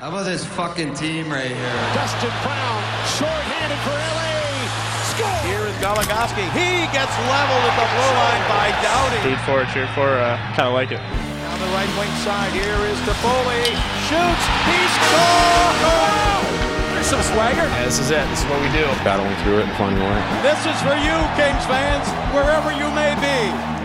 How about this fucking team right here? Dustin Brown, short-handed for LA. Score! Here is Goligoski. He gets leveled at the blue line by Doughty. Root for, it, cheer for, uh, kind of like it. Down the right wing side, here is Toffoli. Shoots, he scores! There's some swagger. Yeah, this is it. This is what we do. Battling through it and finding a way. This is for you, Kings fans, wherever you may be.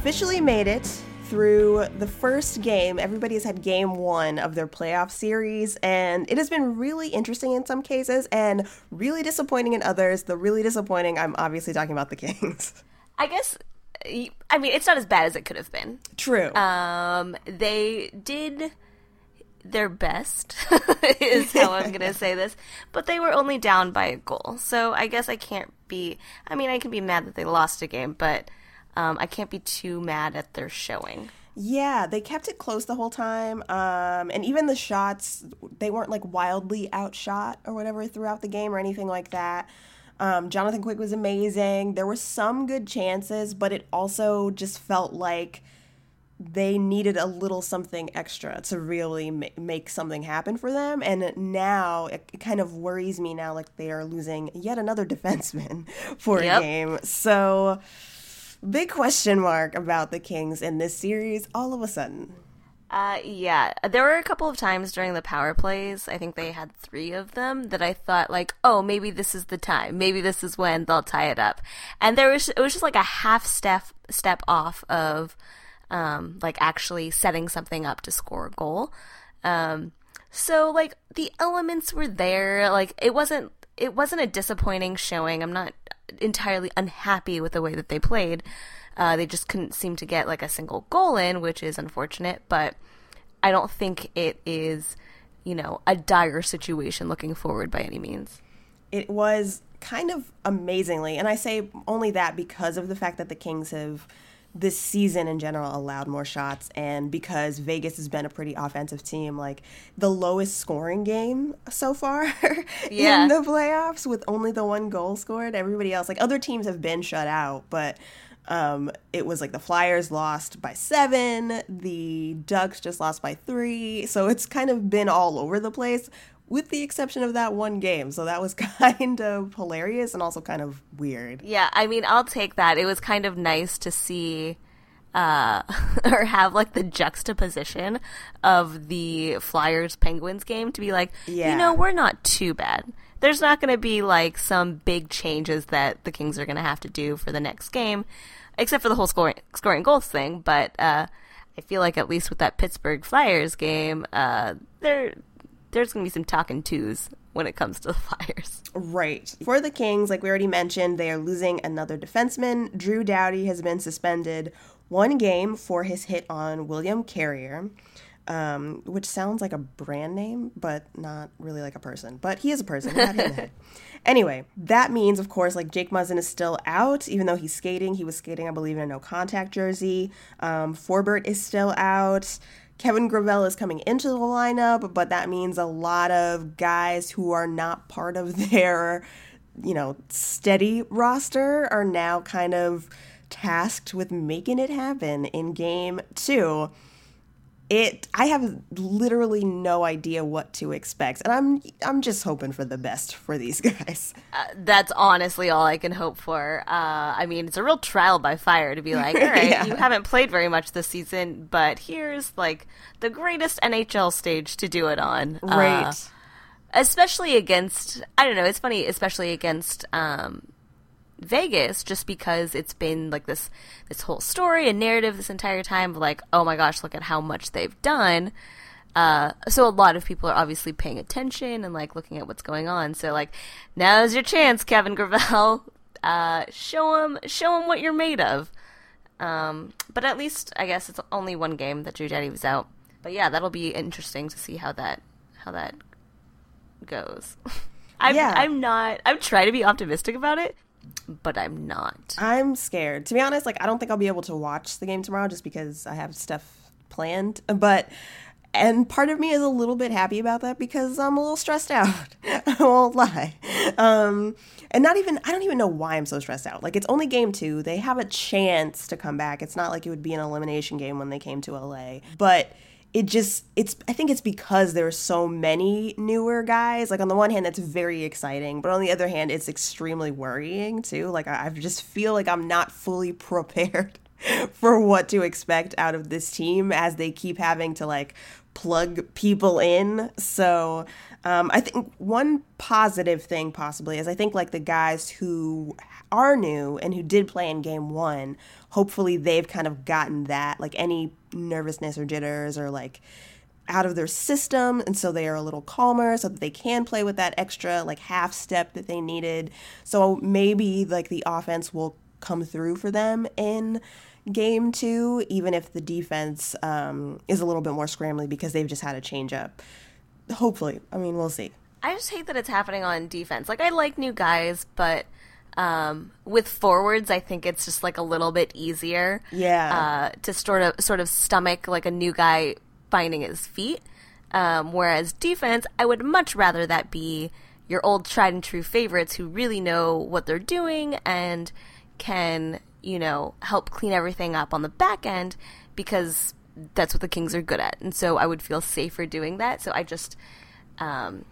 Officially made it through the first game. Everybody has had game one of their playoff series, and it has been really interesting in some cases and really disappointing in others. The really disappointing, I'm obviously talking about the Kings. I guess. I mean, it's not as bad as it could have been. True. Um, they did their best, is how I'm going to say this, but they were only down by a goal. So I guess I can't be. I mean, I can be mad that they lost a game, but um, I can't be too mad at their showing. Yeah, they kept it close the whole time. Um, and even the shots, they weren't like wildly outshot or whatever throughout the game or anything like that. Um, Jonathan Quick was amazing. There were some good chances, but it also just felt like they needed a little something extra to really ma- make something happen for them. And now it, it kind of worries me now, like they are losing yet another defenseman for Yep. a game. So big question mark about the Kings in this series all of a sudden. Uh, yeah, there were a couple of times during the power plays. I think they had three of them that I thought like, oh, maybe this is the time. Maybe this is when they'll tie it up. And there was it was just like a half step step off of, um, like actually setting something up to score a goal. Um, so like the elements were there. Like it wasn't it wasn't a disappointing showing. I'm not entirely unhappy with the way that they played. Uh, they just couldn't seem to get like a single goal in, which is unfortunate. But I don't think it is, you know, a dire situation looking forward by any means. It was kind of amazingly, and I say only that because of the fact that the Kings have this season in general allowed more shots and because Vegas has been a pretty offensive team like the lowest scoring game so far Yeah. in the playoffs with only the one goal scored everybody else like other teams have been shut out but um, it was like the Flyers lost by seven, the Ducks just lost by three. So it's kind of been all over the place, with the exception of that one game. So that was kind of hilarious and also kind of weird. Yeah, I mean, I'll take that. It was kind of nice to see uh or have like the juxtaposition of the Flyers Penguins game to be like, Yeah. you know, we're not too bad. There's not going to be like some big changes that the Kings are going to have to do for the next game, except for the whole scoring scoring goals thing, but uh I feel like at least with that Pittsburgh Flyers game, uh there there's going to be some talking twos when it comes to the Flyers. Right. For the Kings, like we already mentioned, they are losing another defenseman. Drew Doughty has been suspended one game for his hit on William Carrier, um, which sounds like a brand name, but not really like a person. But he is a person. We him in the head. Anyway, that means, of course, like Jake Muzzin is still out, even though he's skating. He was skating, I believe, in a no contact jersey. Um, Forbort is still out. Kevin Gravel is coming into the lineup, but that means a lot of guys who are not part of their, you know, steady roster are now kind of tasked with making it happen in game two. It I have literally no idea what to expect, and I'm I'm just hoping for the best for these guys. that's honestly all I can hope for. Uh, I mean, it's a real trial by fire to be like, all right, Yeah. you haven't played very much this season, but here's like the greatest NHL stage to do it on. Uh, Right. especially against, I don't know, it's funny, especially against um, Vegas, just because it's been like this this whole story and narrative this entire time of like, oh my gosh, look at how much they've done. Uh, so a lot of people are obviously paying attention and like looking at what's going on. So like, now's your chance, Kevin Gravel. Uh, show him, show him what you're made of. Um, but at least I guess it's only one game that Drew Doughty was out. But yeah, that'll be interesting to see how that how that goes. I'm, Yeah. I'm not. I'm trying to be optimistic about it, but I'm not. I'm scared. To be honest, like I don't think I'll be able to watch the game tomorrow just because I have stuff planned. But And part of me is a little bit happy about that because I'm a little stressed out. I won't lie. Um, and not even, I don't even know why I'm so stressed out. Like, it's only game two. They have a chance to come back. It's not like it would be an elimination game when they came to LA. But it just it's i think it's because there are so many newer guys. Like on the one hand that's very exciting but on the other hand it's extremely worrying too. Like i, I just feel like i'm not fully prepared for what to expect out of this team as they keep having to like plug people in. So um, i think one positive thing possibly is i think like the guys who are new and who did play in game one hopefully they've kind of gotten that like any nervousness or jitters or like out of their system and so they are a little calmer so that they can play with that extra like half step that they needed. So maybe like the offense will come through for them in game two even if the defense um, is a little bit more scrambly because they've just had a change up hopefully. I mean we'll see. I just hate that it's happening on defense. Like I like new guys, but um, with forwards, I think it's just like a little bit easier. Yeah. Uh, to sort of sort of stomach like a new guy finding his feet. Um, whereas defense, I would much rather that be your old tried and true favorites who really know what they're doing and can you know help clean everything up on the back end because that's what the Kings are good at. And so I would feel safer doing that. So I just um,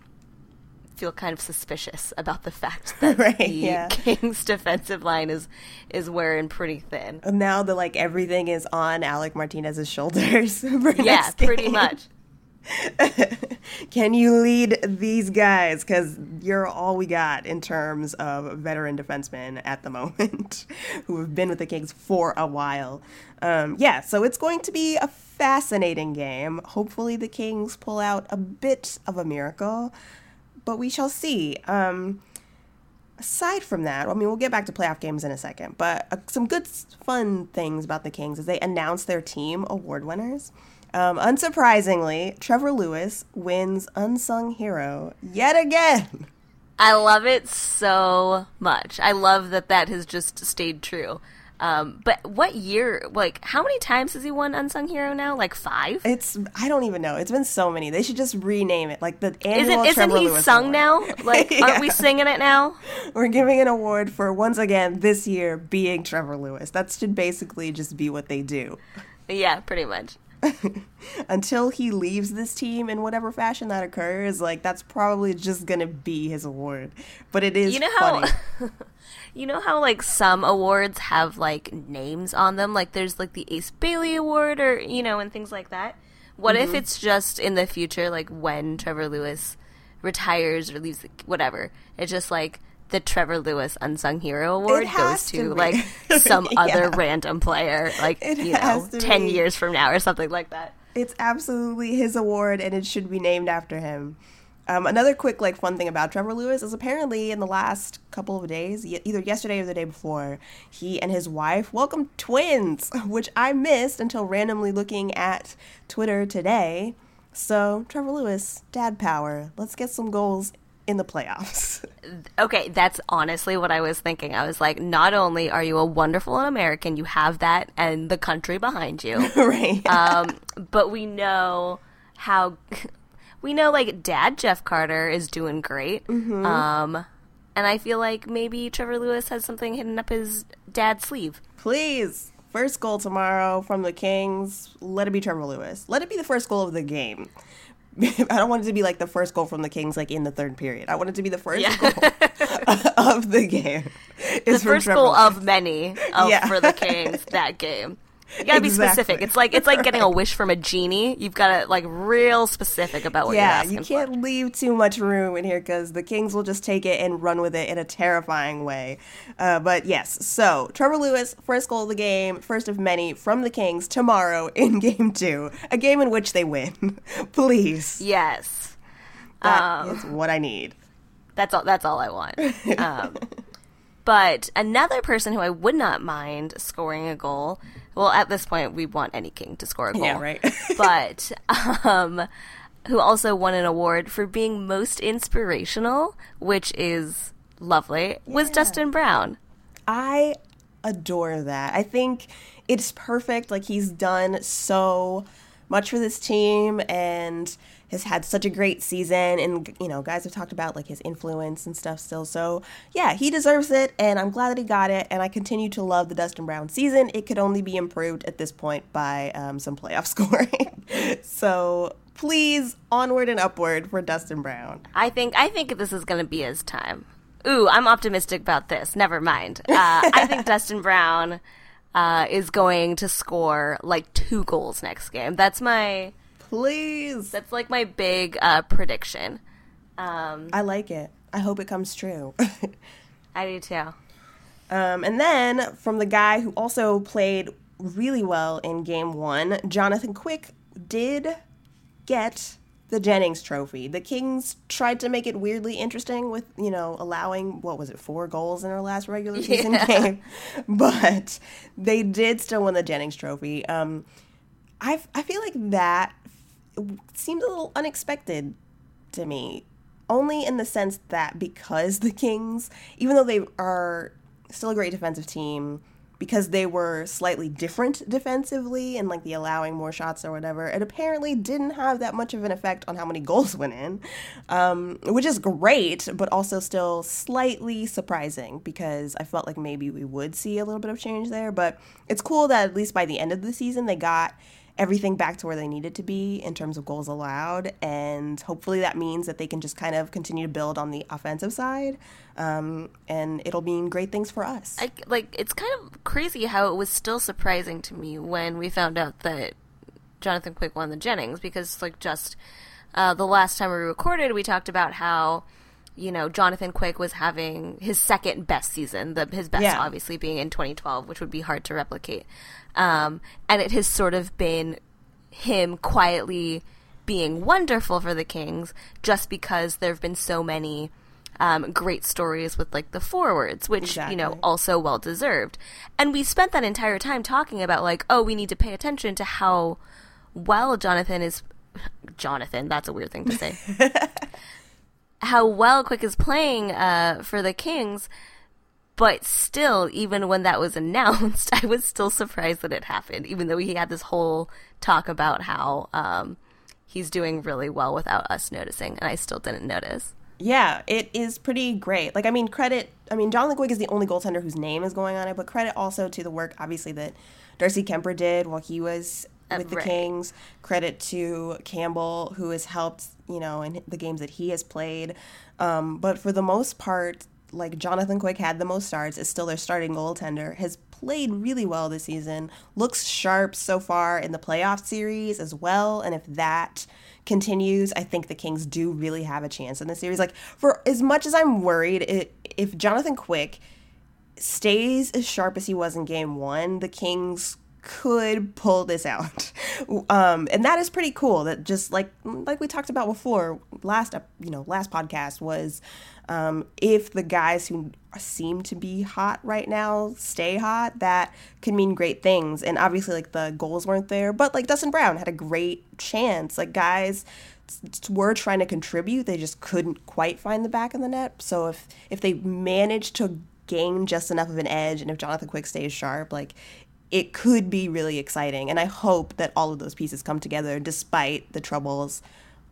feel kind of suspicious about the fact that Right, the yeah. Kings defensive line is is wearing pretty thin. now that like everything is on alec martinez's shoulders Yeah, pretty game. much. Can you lead these guys? Because you're all we got in terms of veteran defensemen at the moment who have been with the Kings for a while. Um, yeah, so it's going to be a fascinating game. Hopefully, the Kings pull out a bit of a miracle, but we shall see. Um, aside from that, I mean, we'll get back to playoff games in a second, but uh, some good, fun things about the Kings is they announced their team award winners. Um, unsurprisingly, Trevor Lewis wins Unsung Hero yet again. I love it so much. I love that that has just stayed true. Um, but what year? Like, how many times has he won Unsung Hero now? Like five? It's I don't even know. It's been so many. They should just rename it like the annual Isn't isn't he Lewis sung Award. now? Like, Yeah. aren't we singing it now? We're giving an award for once again this year being Trevor Lewis. That should basically just be what they do. Yeah, pretty much. until he leaves this team in whatever fashion that occurs, like that's probably just gonna be his award. But it is You know how- funny. You know how like some awards have like names on them, like there's like the Ace Bailey Award or you know and things like that. What Mm-hmm. if it's just in the future, like when Trevor Lewis retires or leaves, the, whatever? It's just like the Trevor Lewis Unsung Hero Award goes to to like some Yeah. other random player, like It you know, ten be. years from now or something like that. It's absolutely his award, and it should be named after him. Um, another quick, like, fun thing about Trevor Lewis is apparently in the last couple of days, ye- either yesterday or the day before, he and his wife welcomed twins, which I missed until randomly looking at Twitter today. So, Trevor Lewis, dad power. Let's get some goals in the playoffs. Okay, that's honestly what I was thinking. I was like, not only are you a wonderful American, you have that and the country behind you. right? um, but we know how we know like dad Jeff Carter is doing great. Mm-hmm. Um, and I feel like maybe Trevor Lewis has something hidden up his dad's sleeve. Please. First goal tomorrow from the Kings. Let it be Trevor Lewis. Let it be the first goal of the game. I don't want it to be like the first goal from the Kings, like in the third period. I want it to be the first Yeah. goal of the game. The Is from first Trevor goal of many of, Yeah. for the Kings that game. You gotta be specific. It's like it's like getting a wish from a genie. You've got to like real specific about what yeah, you can't leave too much room in here because the Kings will just take it and run with it in a terrifying way. Uh, but yes, so Trevor Lewis, first goal of the game, first of many from the Kings tomorrow in Game Two, a game in which they win. Please. Yes. that is Um, what I need. That's all. That's all I want. Um, but another person who I would not mind scoring a goal. Well, at this point, we want any king to score a goal. Yeah, right. but um, who also won an award for being most inspirational, which is lovely, was Dustin Brown. I adore that. I think it's perfect. Like he's done so much for this team and has had such a great season. And, you know, guys have talked about like his influence and stuff still. So, yeah, he deserves it. And I'm glad that he got it. And I continue to love the Dustin Brown season. It could only be improved at this point by um, some playoff scoring. so, please, onward and upward for Dustin Brown. I think I think this is going to be his time. Ooh, I'm optimistic about this. Never mind. Uh, I think Dustin Brown uh, is going to score like two goals next game. That's my Please. that's like my big uh, prediction. Um, I like it. I hope it comes true. I do too. Um, and then from the guy who also played really well in game one, Jonathan Quick did get the Jennings Trophy. The Kings tried to make it weirdly interesting with, you know, allowing, what was it, four goals in our last regular season Yeah. game. But they did still win the Jennings Trophy. Um, I, I feel like that seemed a little unexpected to me. Only in the sense that because the Kings, even though they are still a great defensive team, because they were slightly different defensively and like the allowing more shots or whatever, it apparently didn't have that much of an effect on how many goals went in, um, which is great, but also still slightly surprising because I felt like maybe we would see a little bit of change there. But it's cool that at least by the end of the season, they got everything back to where they needed to be in terms of goals allowed. And hopefully that means that they can just kind of continue to build on the offensive side. Um, and it'll mean great things for us. I, like it's kind of crazy how it was still surprising to me when we found out that Jonathan Quick won the Jennings because like just uh, the last time we recorded we talked about how you know Jonathan Quick was having his second best season the his best Yeah. obviously being in 2012 which would be hard to replicate um, and it has sort of been him quietly being wonderful for the Kings just because there have been so many um, great stories with like the forwards, which you know also well deserved. And we spent that entire time talking about like, oh, we need to pay attention to how well Jonathan is. Jonathan, that's a weird thing to say. how well Quick is playing uh, for the Kings. But still, even when that was announced, I was still surprised that it happened, even though he had this whole talk about how um, he's doing really well without us noticing, and I still didn't notice. Yeah, it is pretty great. Like, I mean, credit. I mean, Jonathan Quick is the only goaltender whose name is going on it, but credit also to the work, obviously, that Darcy Kuemper did while he was Uh, with the right. Kings. Credit to Campbell, who has helped, you know, in the games that he has played. Um, but for the most part, like Jonathan Quick had the most starts, is still their starting goaltender, has played really well this season, looks sharp so far in the playoff series as well. And if that continues, I think the Kings do really have a chance in the series. Like, for as much as I'm worried, it, if Jonathan Quick stays as sharp as he was in game one, the Kings could pull this out. Um, and that is pretty cool that just like like we talked about before last you know last podcast was um, if the guys who seem to be hot right now stay hot that could mean great things. And obviously like the goals weren't there but like Dustin Brown had a great chance. Like guys were trying to contribute. They just couldn't quite find the back of the net. So if if they managed to gain just enough of an edge and if Jonathan Quick stays sharp like it could be really exciting. And I hope that all of those pieces come together despite the troubles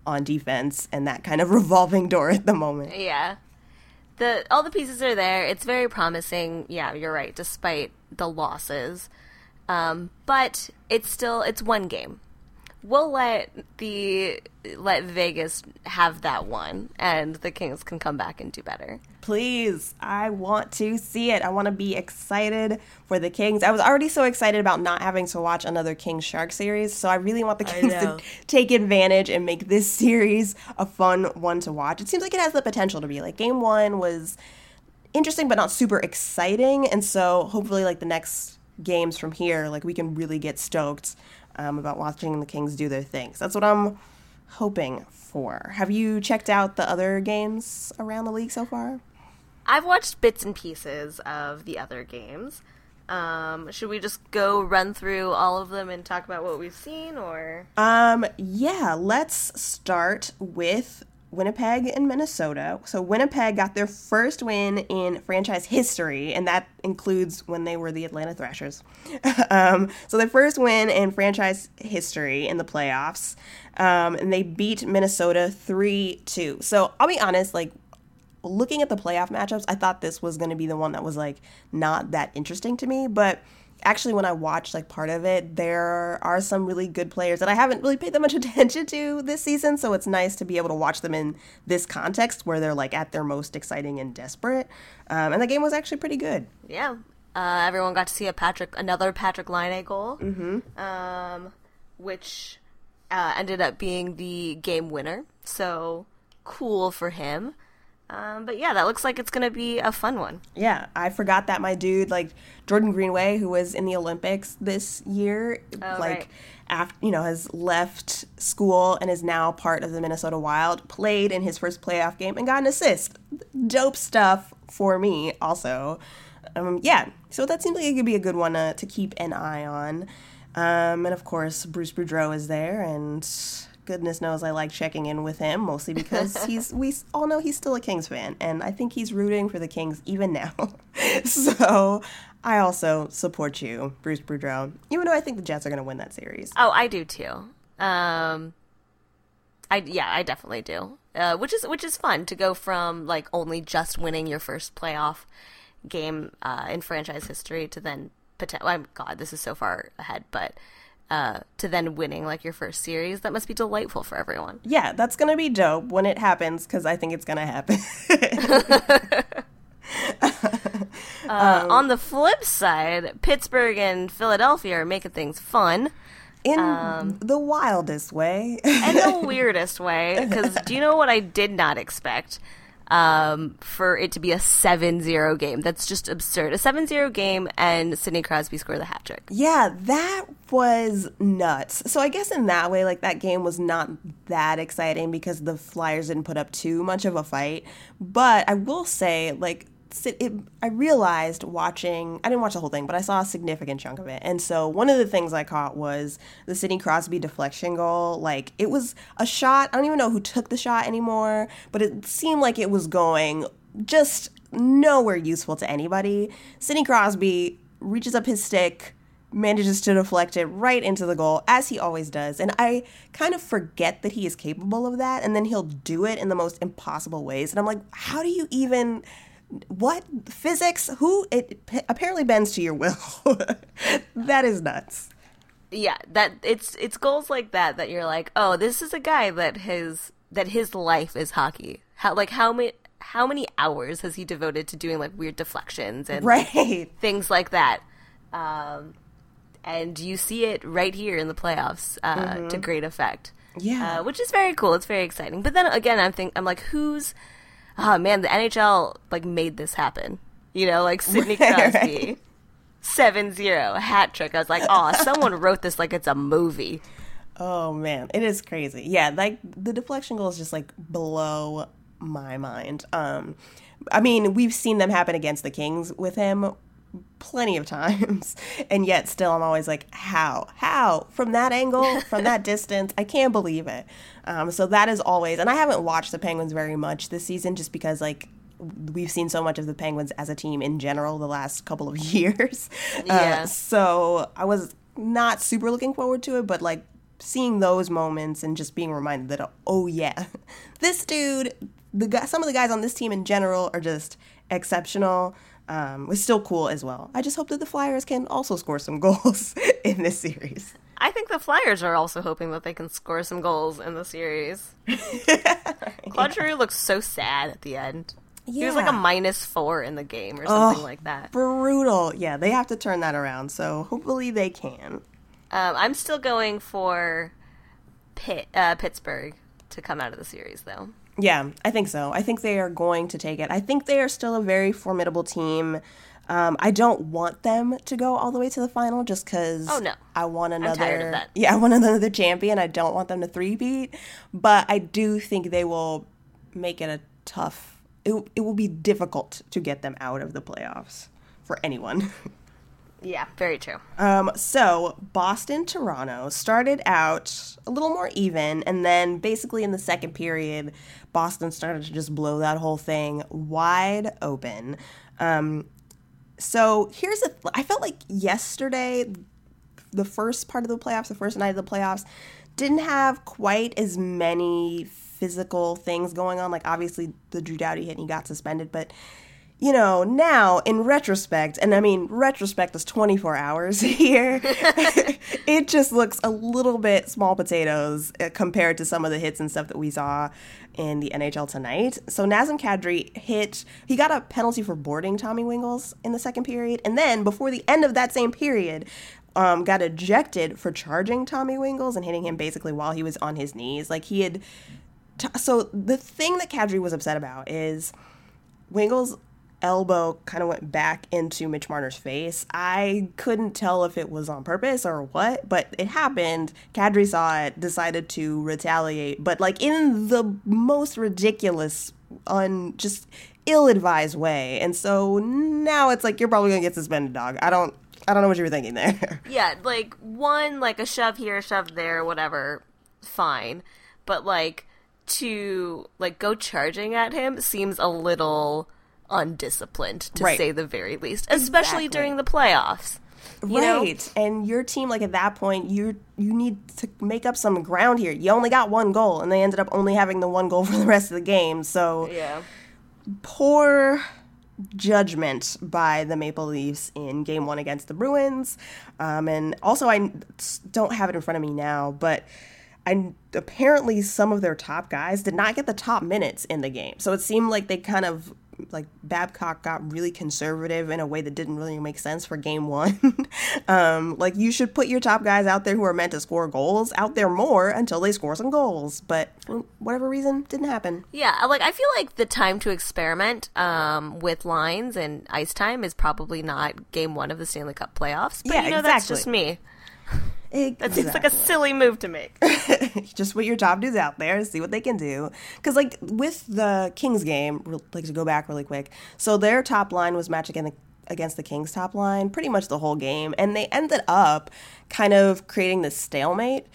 on defense and that kind of revolving door at the moment. Yeah. The all the pieces are there. It's very promising. Yeah, you're right, despite the losses. Um, but it's still it's one game. We'll let the let Vegas have that one and the Kings can come back and do better. Please, I want to see it. I want to be excited for the Kings. I was already so excited about not having to watch another King Shark series, so I really want the Kings to take advantage and make this series a fun one to watch. It seems like it has the potential to be like game 1 was interesting but not super exciting, and so hopefully like the next games from here like we can really get stoked um, about watching the Kings do their things. That's what I'm hoping for. Have you checked out the other games around the league so far? I've watched bits and pieces of the other games. Um, should we just go run through all of them and talk about what we've seen or Um, yeah, let's start with Winnipeg and Minnesota. So Winnipeg got their first win in franchise history, and that includes when they were the Atlanta Thrashers. um, so their first win in franchise history in the playoffs, um, and they beat Minnesota three two. So I'll be honest, like looking at the playoff matchups, I thought this was going to be the one that was like not that interesting to me, but actually when I watched like part of it, there are some really good players that I haven't really paid that much attention to this season, so it's nice to be able to watch them in this context where they're like at their most exciting and desperate. Um, and the game was actually pretty good. Yeah. Uh, everyone got to see a Patrik, another Patrik Laine goal, mm-hmm. um, which uh, ended up being the game winner. So cool for him. Um, but yeah, that looks like it's gonna be a fun one. Yeah, I forgot that my dude, like Jordan Greenway, who was in the Olympics this year, Oh, like right. after you know has left school and is now part of the Minnesota Wild. Played in his first playoff game and got an assist. Dope stuff for me, also. Um, yeah, so that seems like it could be a good one uh, to keep an eye on. Um, and of course, Bruce Boudreau is there, and goodness knows I like checking in with him mostly because he's we all know he's still a Kings fan, and I think he's rooting for the Kings even now. so I also support you, Bruce Boudreau, even though I think the Jets are going to win that series. Oh, I do too. Um, I yeah, I definitely do. Uh, which is which is fun to go from like only just winning your first playoff game uh, in franchise history to then potential. I'm God, this is so far ahead, but uh, to then winning like your first series, that must be delightful for everyone. Yeah, that's going to be dope when it happens because I think it's going to happen. Uh, on the flip side, Pittsburgh and Philadelphia are making things fun In Um, the wildest way. and the weirdest way. Because do you know what I did not expect? Um, for it to be a 7-0 game. That's just absurd. A 7-0 game and Sidney Crosby score the hat trick. Yeah, that was nuts. So I guess in that way, like that game was not that exciting because the Flyers didn't put up too much of a fight. But I will say, like, sit- it, I realized watching, I didn't watch the whole thing, but I saw a significant chunk of it. And so one of the things I caught was the Sidney Crosby deflection goal. Like, it was a shot. I don't even know who took the shot anymore, but it seemed like it was going just nowhere useful to anybody. Sidney Crosby reaches up his stick manages to deflect it right into the goal as he always does and i kind of forget that he is capable of that and then he'll do it in the most impossible ways and i'm like how do you even what physics who it p- apparently bends to your will that is nuts Yeah, that it's it's goals like that that you're like, oh, this is a guy that his that his life is hockey. How like how many how many hours has he devoted to doing like weird deflections and right things like that. Um, and you see it right here in the playoffs uh, to great effect. Yeah. uh, which is very cool. It's very exciting. But then again, I'm think I'm like, who's? Oh man, the NHL like made this happen. You know, like Sidney Crosby, seven zero hat trick. I was like, oh, someone wrote this like it's a movie. Oh man, it is crazy. Yeah, like the deflection goals just like blow my mind. Um I mean, we've seen them happen against the Kings with him plenty of times. And yet still I'm always like, how? How? From that angle, from that distance, I can't believe it. Um so that is always and I haven't watched the Penguins very much this season just because like we've seen so much of the Penguins as a team in general the last couple of years. Yeah. Uh, so I was not super looking forward to it, but like seeing those moments and just being reminded that oh yeah, this dude, the guy, some of the guys on this team in general are just exceptional. Um, was still cool as well. I just hope that the Flyers can also score some goals in this series. I think the Flyers are also hoping that they can score some goals in the series. Claude Giroux looks so sad at the end. He was like a minus four in the game or something Oh, like that. Brutal. Yeah, they have to turn that around. So hopefully they can. Um, I'm still going for Pitt, uh, Pittsburgh to come out of the series, though. Yeah, I think so. I think they are going to take it. I think they are still a very formidable team. Um, I don't want them to go all the way to the final just because Oh, no. I want another. tired of that. Yeah, I want another champion. I don't want them to three beat, but I do think they will make it a tough. It, it will be difficult to get them out of the playoffs for anyone. Yeah, very true. Um, so Boston Toronto started out a little more even, and then basically in the second period, Boston started to just blow that whole thing wide open. Um, so here's a. I felt like yesterday, the first part of the playoffs, the first night of the playoffs, didn't have quite as many physical things going on. Like obviously the Drew Doughty hit and he got suspended, but you know, now in retrospect, and I mean, retrospect is 24 hours here, it just looks a little bit small potatoes uh, compared to some of the hits and stuff that we saw in the NHL tonight. So Nazem Kadri hit, he got a penalty for boarding Tommy Wingels in the second period. And then before the end of that same period, um, got ejected for charging Tommy Wingels and hitting him basically while he was on his knees. Like he had. T- so the thing that Kadri was upset about is Wingels elbow kind of went back into Mitch Marner's face. I couldn't tell if it was on purpose or what, but it happened. Kadri saw it, decided to retaliate, but like in the most ridiculous, un just ill-advised way. And so now it's like you're probably gonna get suspended, dog. I don't, I don't know what you were thinking there. Yeah, like one, like a shove here, a shove there, whatever, fine. But like to like go charging at him seems a little undisciplined to Right. say the very least, especially Exactly. during the playoffs. You know? right. And your team, like at that point, you you need to make up some ground here. You only got one goal, and they ended up only having the one goal for the rest of the game. So Yeah. poor judgment by the Maple Leafs in Game One against the Bruins. Um, and also, I don't have it in front of me now, but. I, apparently, some of their top guys did not get the top minutes in the game. So it seemed like they kind of like Babcock got really conservative in a way that didn't really make sense for game one. um, like you should put your top guys out there who are meant to score goals out there more until they score some goals. But for whatever reason, didn't happen. Yeah, like I feel like the time to experiment um, with lines and ice time is probably not game one of the Stanley Cup playoffs. But Yeah, you know, that's just me. That seems like a silly move to make. just put your top dudes out there, see what they can do. Because like with the Kings game, like to go back really quick, so their top line was matched against the, against the Kings top line pretty much the whole game, and they ended up kind of creating this stalemate.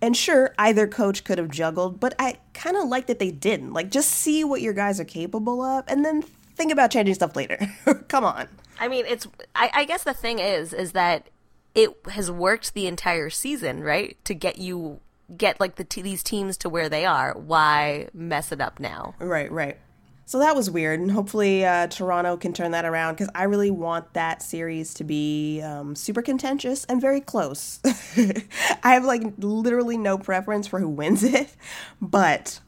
And sure, either coach could have juggled, but I kind of like that they didn't. Like, just see what your guys are capable of, and then think about changing stuff later. Come on. I mean, it's. I, I guess the thing is, is that it has worked the entire season, right? To get you get like the t- these teams to where they are. Why mess it up now? Right, right. So that was weird, and hopefully uh, Toronto can turn that around because I really want that series to be um, super contentious and very close. I have like literally no preference for who wins it, but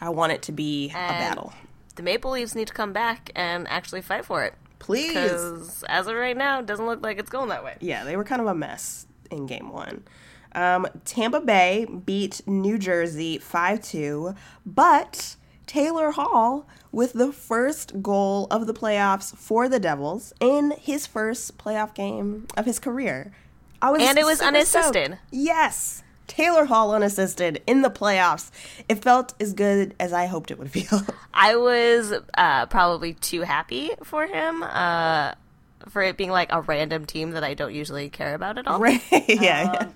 I want it to be a battle. The Maple Leafs need to come back and actually fight for it. Please. Because as of right now, it doesn't look like it's going that way. Yeah, they were kind of a mess in game one. Um, Tampa Bay beat New Jersey 5 2, but Taylor Hall with the first goal of the playoffs for the Devils in his first playoff game of his career. I was And it was unassisted. stoked. Yes. Taylor Hall unassisted in the playoffs. It felt as good as I hoped it would feel. I was uh, probably too happy for him, uh, for it being like a random team that I don't usually care about at all. right? yeah.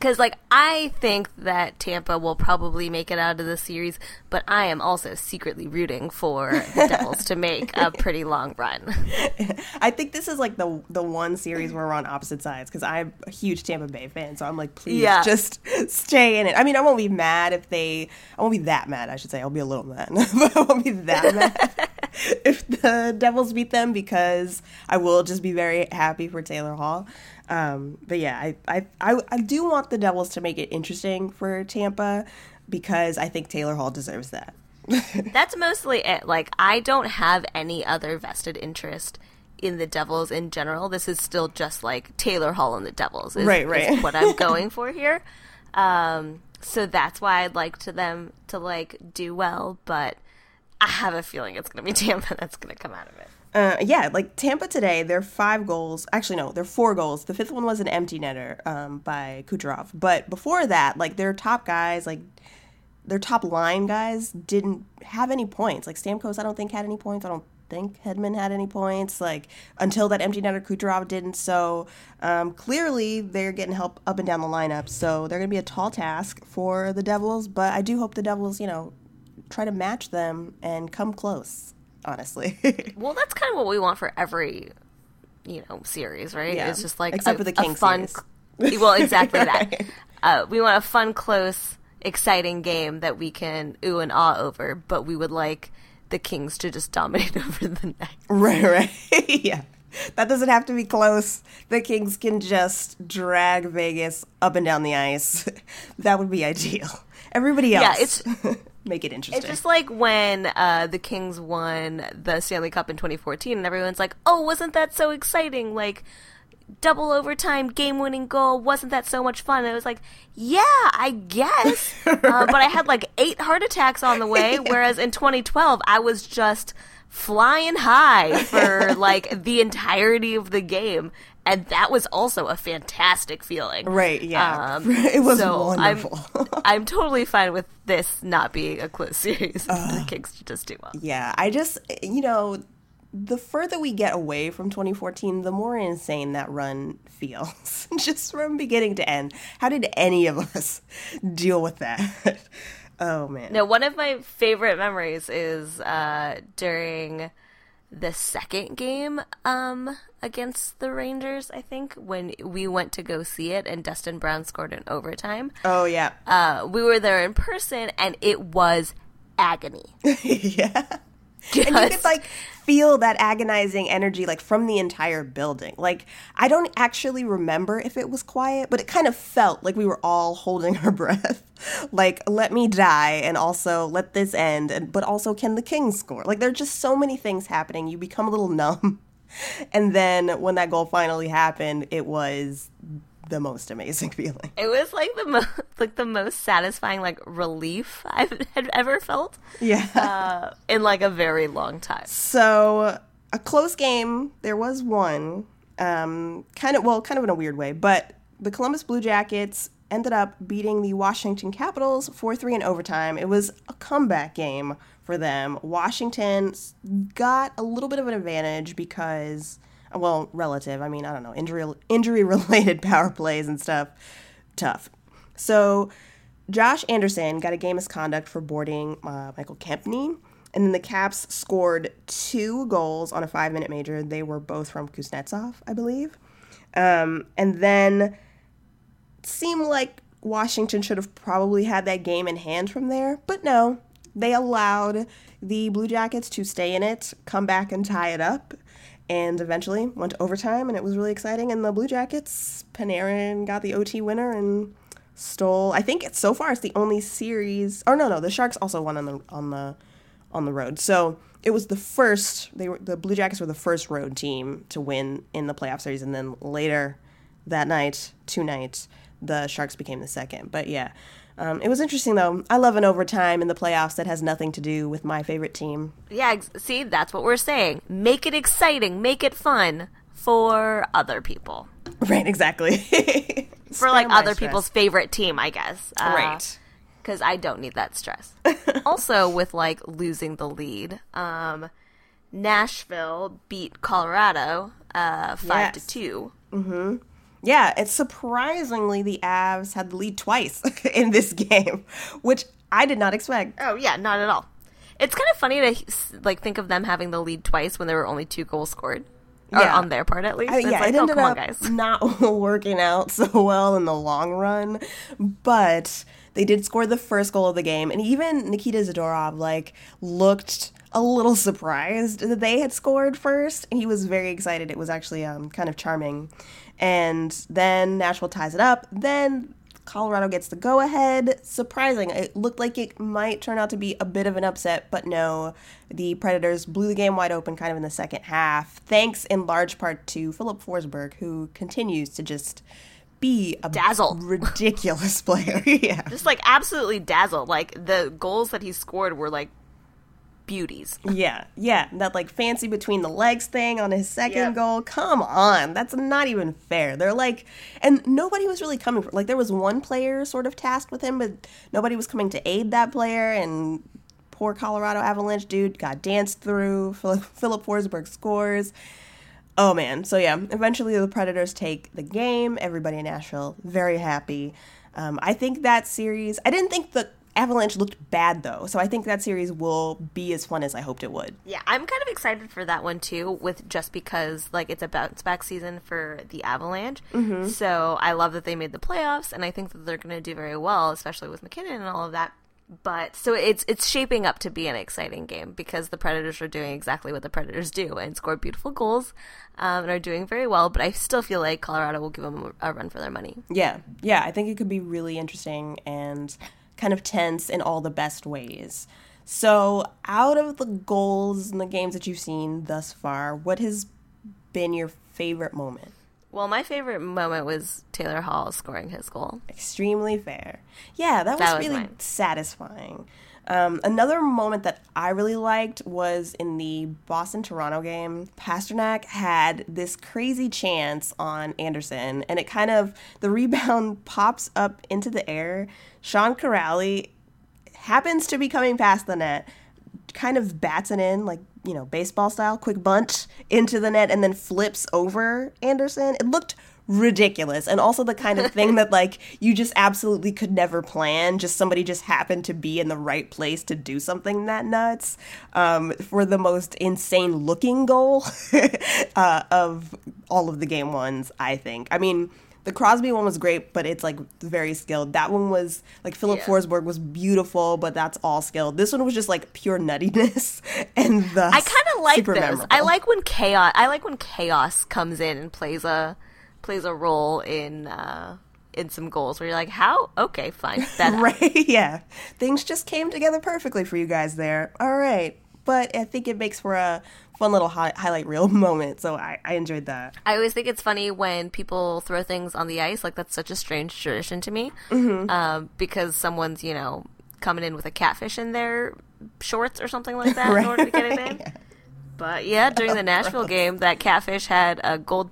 Because, like, I think that Tampa will probably make it out of the series, but I am also secretly rooting for the Devils to make a pretty long run. I think this is like the the one series where we're on opposite sides because I'm a huge Tampa Bay fan, so I'm like, please Yeah. just stay in it. I mean, I won't be mad if they, I won't be that mad. I should say, I'll be a little mad, but I won't be that mad if the Devils beat them because I will just be very happy for Taylor Hall. Um, but yeah, I, I I I do want the Devils to make it interesting for Tampa because I think Taylor Hall deserves that. That's mostly it. Like, I don't have any other vested interest in the Devils in general. This is still just like Taylor Hall and the Devils. Is, Right, right. is what I'm going for here. Um, so that's why I'd like to them to like do well, but I have a feeling it's going to be Tampa that's going to come out of it. Uh, yeah, like Tampa today, they're five goals. Actually, no, they're four goals. The fifth one was an empty netter um, by Kucherov. But before that, like their top guys, like their top line guys didn't have any points. Like Stamkos, I don't think had any points. I don't think Hedman had any points. Like until that empty netter Kucherov didn't. So um, clearly they're getting help up and down the lineup. So they're going to be a tall task for the Devils. But I do hope the Devils, you know, try to match them and come close. Honestly. Well, that's kind of what we want for every, you know, series, right? Yeah. It's just like Except a, for the King fun. series. Well, exactly Right. that. Uh, we want a fun, close, exciting game that we can ooh and ah over, but we would like the Kings to just dominate over the night. Right, right. yeah. That doesn't have to be close. The Kings can just drag Vegas up and down the ice. that would be ideal. Everybody else. Yeah, it's- make it interesting. It's just like when uh, the Kings won the Stanley Cup in 2014, and everyone's like, "Oh, wasn't that so exciting? Like double overtime, game-winning goal. Wasn't that so much fun?" And it was like, "Yeah, I guess," uh, but I had like eight heart attacks on the way. Whereas in 2012, I was just flying high for like the entirety of the game. And that was also a fantastic feeling. Right, yeah. Um, It was so wonderful. I'm, I'm totally fine with this not being a close series. the Kings just do well. yeah, I just, you know, the further we get away from 2014, the more insane that run feels. just from beginning to end. How did any of us deal with that? oh, man. Now, one of my favorite memories is uh, during the second game um, against the Rangers, I think, when we went to go see it and Dustin Brown scored in overtime. Oh, yeah. Uh, we were there in person and it was agony. yeah. And you could like feel that agonizing energy like from the entire building. Like i don't actually remember if it was quiet but it kind of felt like we were all holding our breath. Like let me die and also let this end and but also can the king score? Like there're just so many things happening. You become a little numb. And then when that goal finally happened it was the most amazing feeling It was like the mo- like the most satisfying like relief I've had ever felt yeah uh, in like a very long time. So a close game. There was one, um, kind of well, kind of in a weird way, but the Columbus Blue Jackets ended up beating the Washington Capitals four three in overtime. It was a comeback game for them. Washington got a little bit of an advantage because, well, relative. I mean, I don't know, injury injury related power plays and stuff. Tough. So Josh Anderson got a game misconduct for boarding uh, Michael Kempny. And then the Caps scored two goals on a five minute major. They were both from Kuznetsov, I believe. Um, and then seemed like Washington should have probably had that game in hand from there. But no, they allowed the Blue Jackets to stay in it, come back and tie it up. And eventually went to overtime, and it was really exciting. And the Blue Jackets, Panarin got the OT winner and stole. I think it's so far it's the only series. Or no, no, the Sharks also won on the on the on the road. So it was the first. They were the Blue Jackets were the first road team to win in the playoff series, and then later that night, two nights, the Sharks became the second. But yeah, um, it was interesting though. I love an overtime in the playoffs that has nothing to do with my favorite team. Yeah, ex- see, that's what we're saying. Make it exciting, make it fun for other people. Right, exactly. For like other people's favorite team, I guess. Uh, Right. Because I don't need that stress. also, with like losing the lead, um, Nashville beat Colorado uh, five to Yes. two. Yeah, it's surprisingly the Avs had the lead twice in this game, which I did not expect. Oh yeah, not at all. It's kind of funny to like think of them having the lead twice when there were only two goals scored, or Yeah. on their part at least. I- it's yeah, like, it oh ended on, up guys. not working out so well in the long run, but they did score the first goal of the game, and even Nikita Zadorov like looked a little surprised that they had scored first, and he was very excited. It was actually um, kind of charming, and then Nashville ties it up. Then Colorado gets the go ahead. Surprising. It looked like it might turn out to be a bit of an upset, but no. The Predators blew the game wide open kind of in the second half, thanks in large part to Filip Forsberg, who continues to just be a Dazzle. ridiculous player. yeah. Just like absolutely dazzle. Like the goals that he scored were like beauties. Yeah, yeah, that like fancy between the legs thing on his second Yep. goal. Come on, that's not even fair. They're like, and nobody was really coming. For, like, there was one player sort of tasked with him, but nobody was coming to aid that player. And poor Colorado Avalanche dude got danced through. Filip, Filip Forsberg scores. Oh man, so yeah, eventually the Predators take the game. Everybody in Nashville very happy. Um, I think that series. I didn't think the Avalanche looked bad though, so I think that series will be as fun as I hoped it would. Yeah, I'm kind of excited for that one too, with just because like it's a bounce back season for the Avalanche. Mm-hmm. So I love that they made the playoffs, and I think that they're going to do very well, especially with MacKinnon and all of that. But so it's it's shaping up to be an exciting game because the Predators are doing exactly what the Predators do and score beautiful goals um, and are doing very well. But I still feel like Colorado will give them a run for their money. Yeah, yeah, I think it could be really interesting and kind of tense in all the best ways. So, out of the goals and the games that you've seen thus far, what has been your favorite moment? Well, my favorite moment was Taylor Hall scoring his goal. Extremely fair. Yeah, that was, was really mine. satisfying. Um, another moment that I really liked was in the Boston Toronto game. Pastrnak had this crazy chance on Andersen, and it kind of, the rebound pops up into the air. Sean Kuraly happens to be coming past the net, kind of bats it in, like, you know, baseball style, quick bunt into the net, and then flips over Andersen. It looked ridiculous and also the kind of thing that like you just absolutely could never plan just somebody just happened to be in the right place to do something that nuts um, for the most insane looking goal uh, of all of the game ones i think i mean the Crosby one was great, but it's like very skilled. That one was like Filip Yeah. Forsberg was beautiful, but that's all skilled. This one was just like pure nuttiness and thus I kind of like super this. memorable. I like when chaos. I like when chaos comes in and plays a plays a role in uh, in some goals where you're like, how? Okay, fine. That right? Yeah, things just came together perfectly for you guys there. All right, but I think it makes for a fun little hi- highlight reel moment. So I, I enjoyed that. I always think it's funny when people throw things on the ice. Like that's such a strange tradition to me, um, because someone's you know coming in with a catfish in their shorts or something like that in order to get it in. But yeah, during the Nashville game, that catfish had a gold,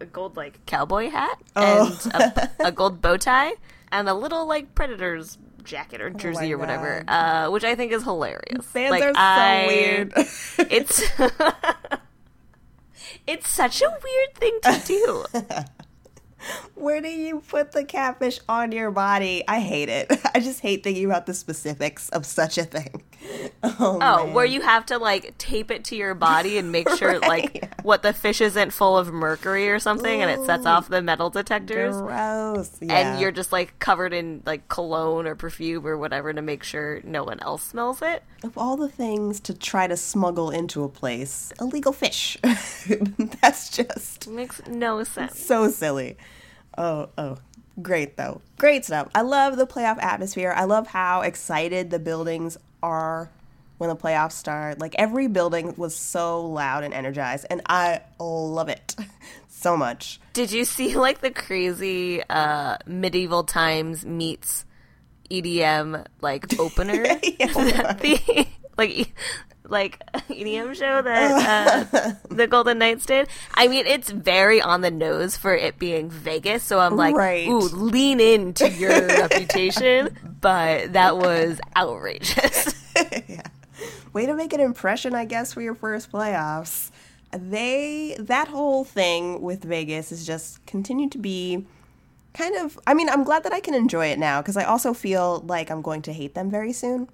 a gold like cowboy hat and a, a gold bow tie and a little like Predators jacket or jersey or whatever, uh, which I think is hilarious. Fans like, are so I- weird. It's it's such a weird thing to do. Where do you put the catfish on your body? I hate it. I just hate thinking about the specifics of such a thing. Oh, Oh, where you have to like tape it to your body and make sure like what the fish isn't full of mercury or something and it sets off the metal detectors. gross. Yeah. And you're just like covered in like cologne or perfume or whatever to make sure no one else smells it. of all the things to try to smuggle into a place, illegal fish. That's just makes no sense. so silly. Oh, oh. Great though. Great stuff. I love the playoff atmosphere. I love how excited the buildings are when the playoffs start. Like every building was so loud and energized and I love it so much. Did you see like the crazy uh medieval times meets EDM like opener? that the like like EDM show that uh, the Golden Knights did. I mean, it's very on the nose for it being Vegas, so I'm like, Right. ooh, lean into your reputation. But that was outrageous. yeah. way to make an impression, I guess, for your first playoffs. They that whole thing with Vegas is just continued to be kind of I mean, I'm glad that I can enjoy it now because I also feel like I'm going to hate them very soon.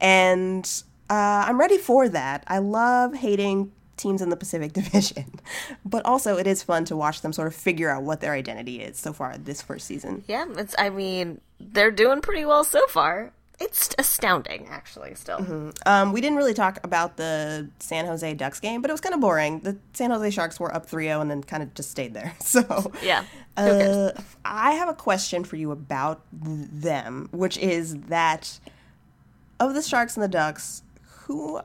And uh, I'm ready for that. I love hating teams in the Pacific Division. But also it is fun to watch them sort of figure out what their identity is so far this first season. yeah, it's. I mean, they're doing pretty well so far. It's astounding, actually. Still, Um, we didn't really talk about the San Jose Ducks game, but it was kind of boring. The San Jose Sharks were up 3 0 and then kind of just stayed there. So, yeah. Uh, I have a question for you about them, which is that of the Sharks and the Ducks, who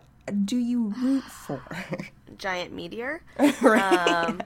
do you root for? giant meteor? right? Um,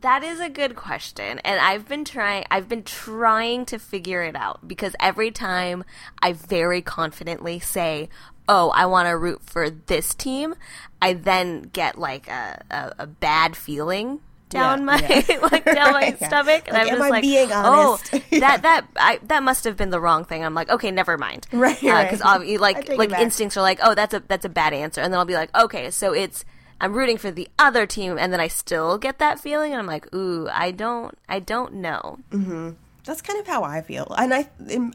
that is a good question, and I've been trying. I've been trying to figure it out because every time I very confidently say, oh, I want to root for this team, I then get like a, a, a bad feeling down Yeah, my yeah. like down my stomach, and Like, I'm just I like, being oh, honest? Yeah. that that I, that must have been the wrong thing. I'm like, okay, never mind, Right, uh, right. Because I like like instincts are like, oh, that's a that's a bad answer, and then I'll be like, okay, so it's I'm rooting for the other team, and then I still get that feeling, and I'm like, ooh, I don't I don't know. Mm-hmm. That's kind of how I feel. And I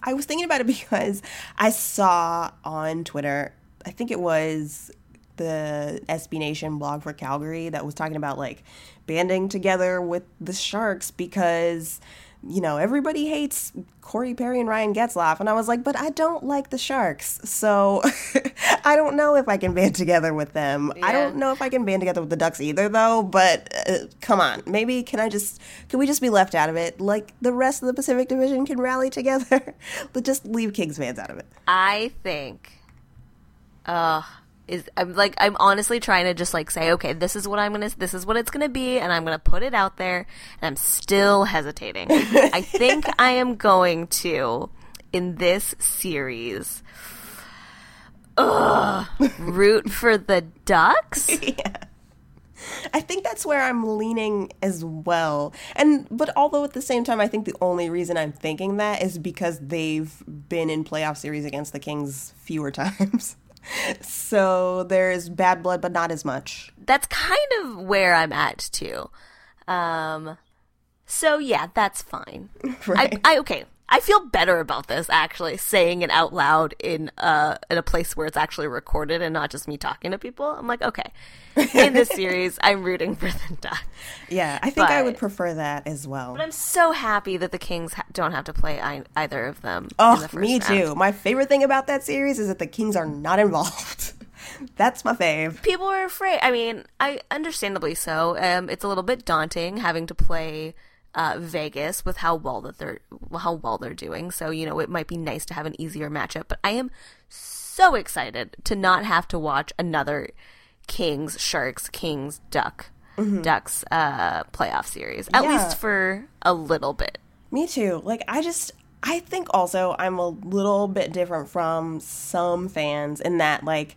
I was thinking about it because I saw on Twitter, I think it was the SB Nation blog for Calgary that was talking about like banding together with the Sharks because you know everybody hates Corey Perry and Ryan Getzlaf. And I was like but I don't like the Sharks. So I don't know if I can band together with them. I don't know if I can band together with the Ducks either though. But uh, come on. Maybe can I just can we just be left out of it? Like the rest of the Pacific Division can rally together. But just leave Kings fans out of it. I think, uh, is I'm like I'm honestly trying to just like say, okay, this is what I'm gonna, this is what it's gonna be, and I'm gonna put it out there, and I'm still hesitating. I think I am going to in this series. Ugh, root for the Ducks. I think that's where I'm leaning as well. And but although at the same time I think the only reason I'm thinking that is because they've been in playoff series against the Kings fewer times. So there's bad blood but not as much. That's kind of where I'm at too. Um, so yeah, that's fine. Right. I, I okay. I feel better about this actually saying it out loud in uh in a place where it's actually recorded and not just me talking to people. I'm like, okay, in this series, I'm rooting for the Ducks. Yeah, I think I would prefer that as well. But I'm so happy that the Kings ha- don't have to play I- either of them. in Oh, the first me round. too. My favorite thing about that series is that the Kings are not involved. That's my fave. people are afraid. I mean, I understandably so. Um, it's a little bit daunting having to play uh, Vegas with how well that they're how well they're doing. So you know, it might be nice to have an easier matchup. But I am so excited to not have to watch another Kings Sharks Kings Duck Ducks uh, playoff series at Mm-hmm. Yeah. least for a little bit. Me too. Like I just I think also I'm a little bit different from some fans in that like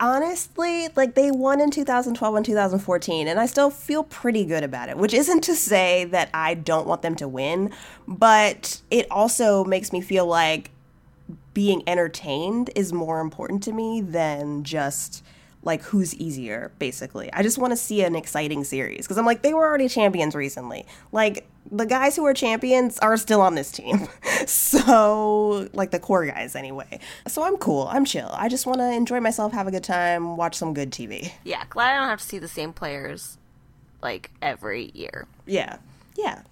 honestly, like they won in 2012 and 2014 and I still feel pretty good about it, which isn't to say that I don't want them to win, but it also makes me feel like being entertained is more important to me than just like who's easier basically. I just want to see an exciting series because i'm like they were already champions recently. Like the guys who are champions are still on this team. So like the core guys anyway. So i'm cool. I'm chill. I just want to enjoy myself have a good time watch some good tv Yeah, glad I don't have to see the same players like every year. yeah. Yeah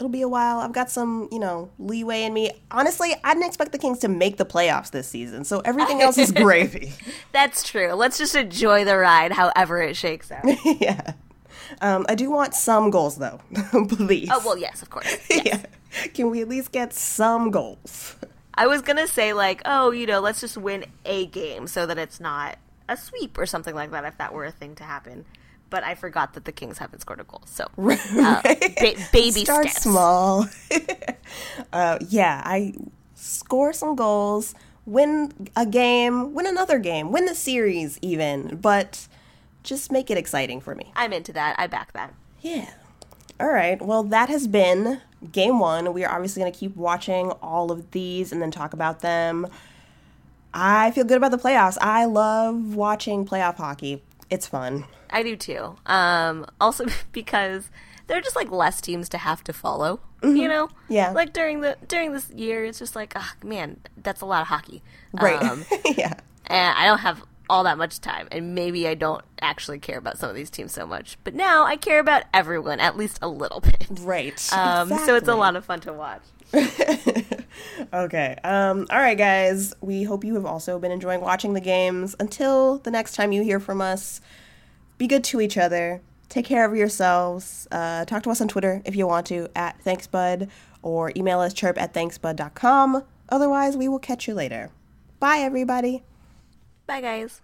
it'll be a while i've got some you know leeway in me honestly i didn't expect the kings to make the playoffs this season so everything else is gravy That's true. Let's just enjoy the ride, however it shakes out. yeah. Um, I do want some goals though, please. oh well, yes, of course. yeah. Can we at least get some goals? I was gonna say like, oh, you know, let's just win a game so that it's not a sweep or something like that if that were a thing to happen. But I forgot that the Kings haven't scored a goal, so uh, ba- baby Start steps. small. uh, yeah, I score some goals, win a game, win another game, win the series even, but just make it exciting for me. I'm into that. I back that. Yeah. All right. Well, that has been game one. We are obviously going to keep watching all of these and then talk about them. I feel good about the playoffs. I love watching playoff hockey. It's fun. I do too. Um, also because there are just like less teams to have to follow. You know, Mm-hmm. Yeah. Like during the during this year, it's just like, oh man, that's a lot of hockey. Right. Um, yeah. and I don't have all that much time, and maybe I don't actually care about some of these teams so much. But now I care about everyone at least a little bit. Right. Um, So it's a lot of fun to watch. Okay. Um, all right, guys. We hope you have also been enjoying watching the games. Until the next time you hear from us, be good to each other. Take care of yourselves. Uh, talk to us on Twitter if you want to, at thanksbud, or email us chirp at thanksbud.com. Otherwise, we will catch you later. Bye, everybody. Bye, guys.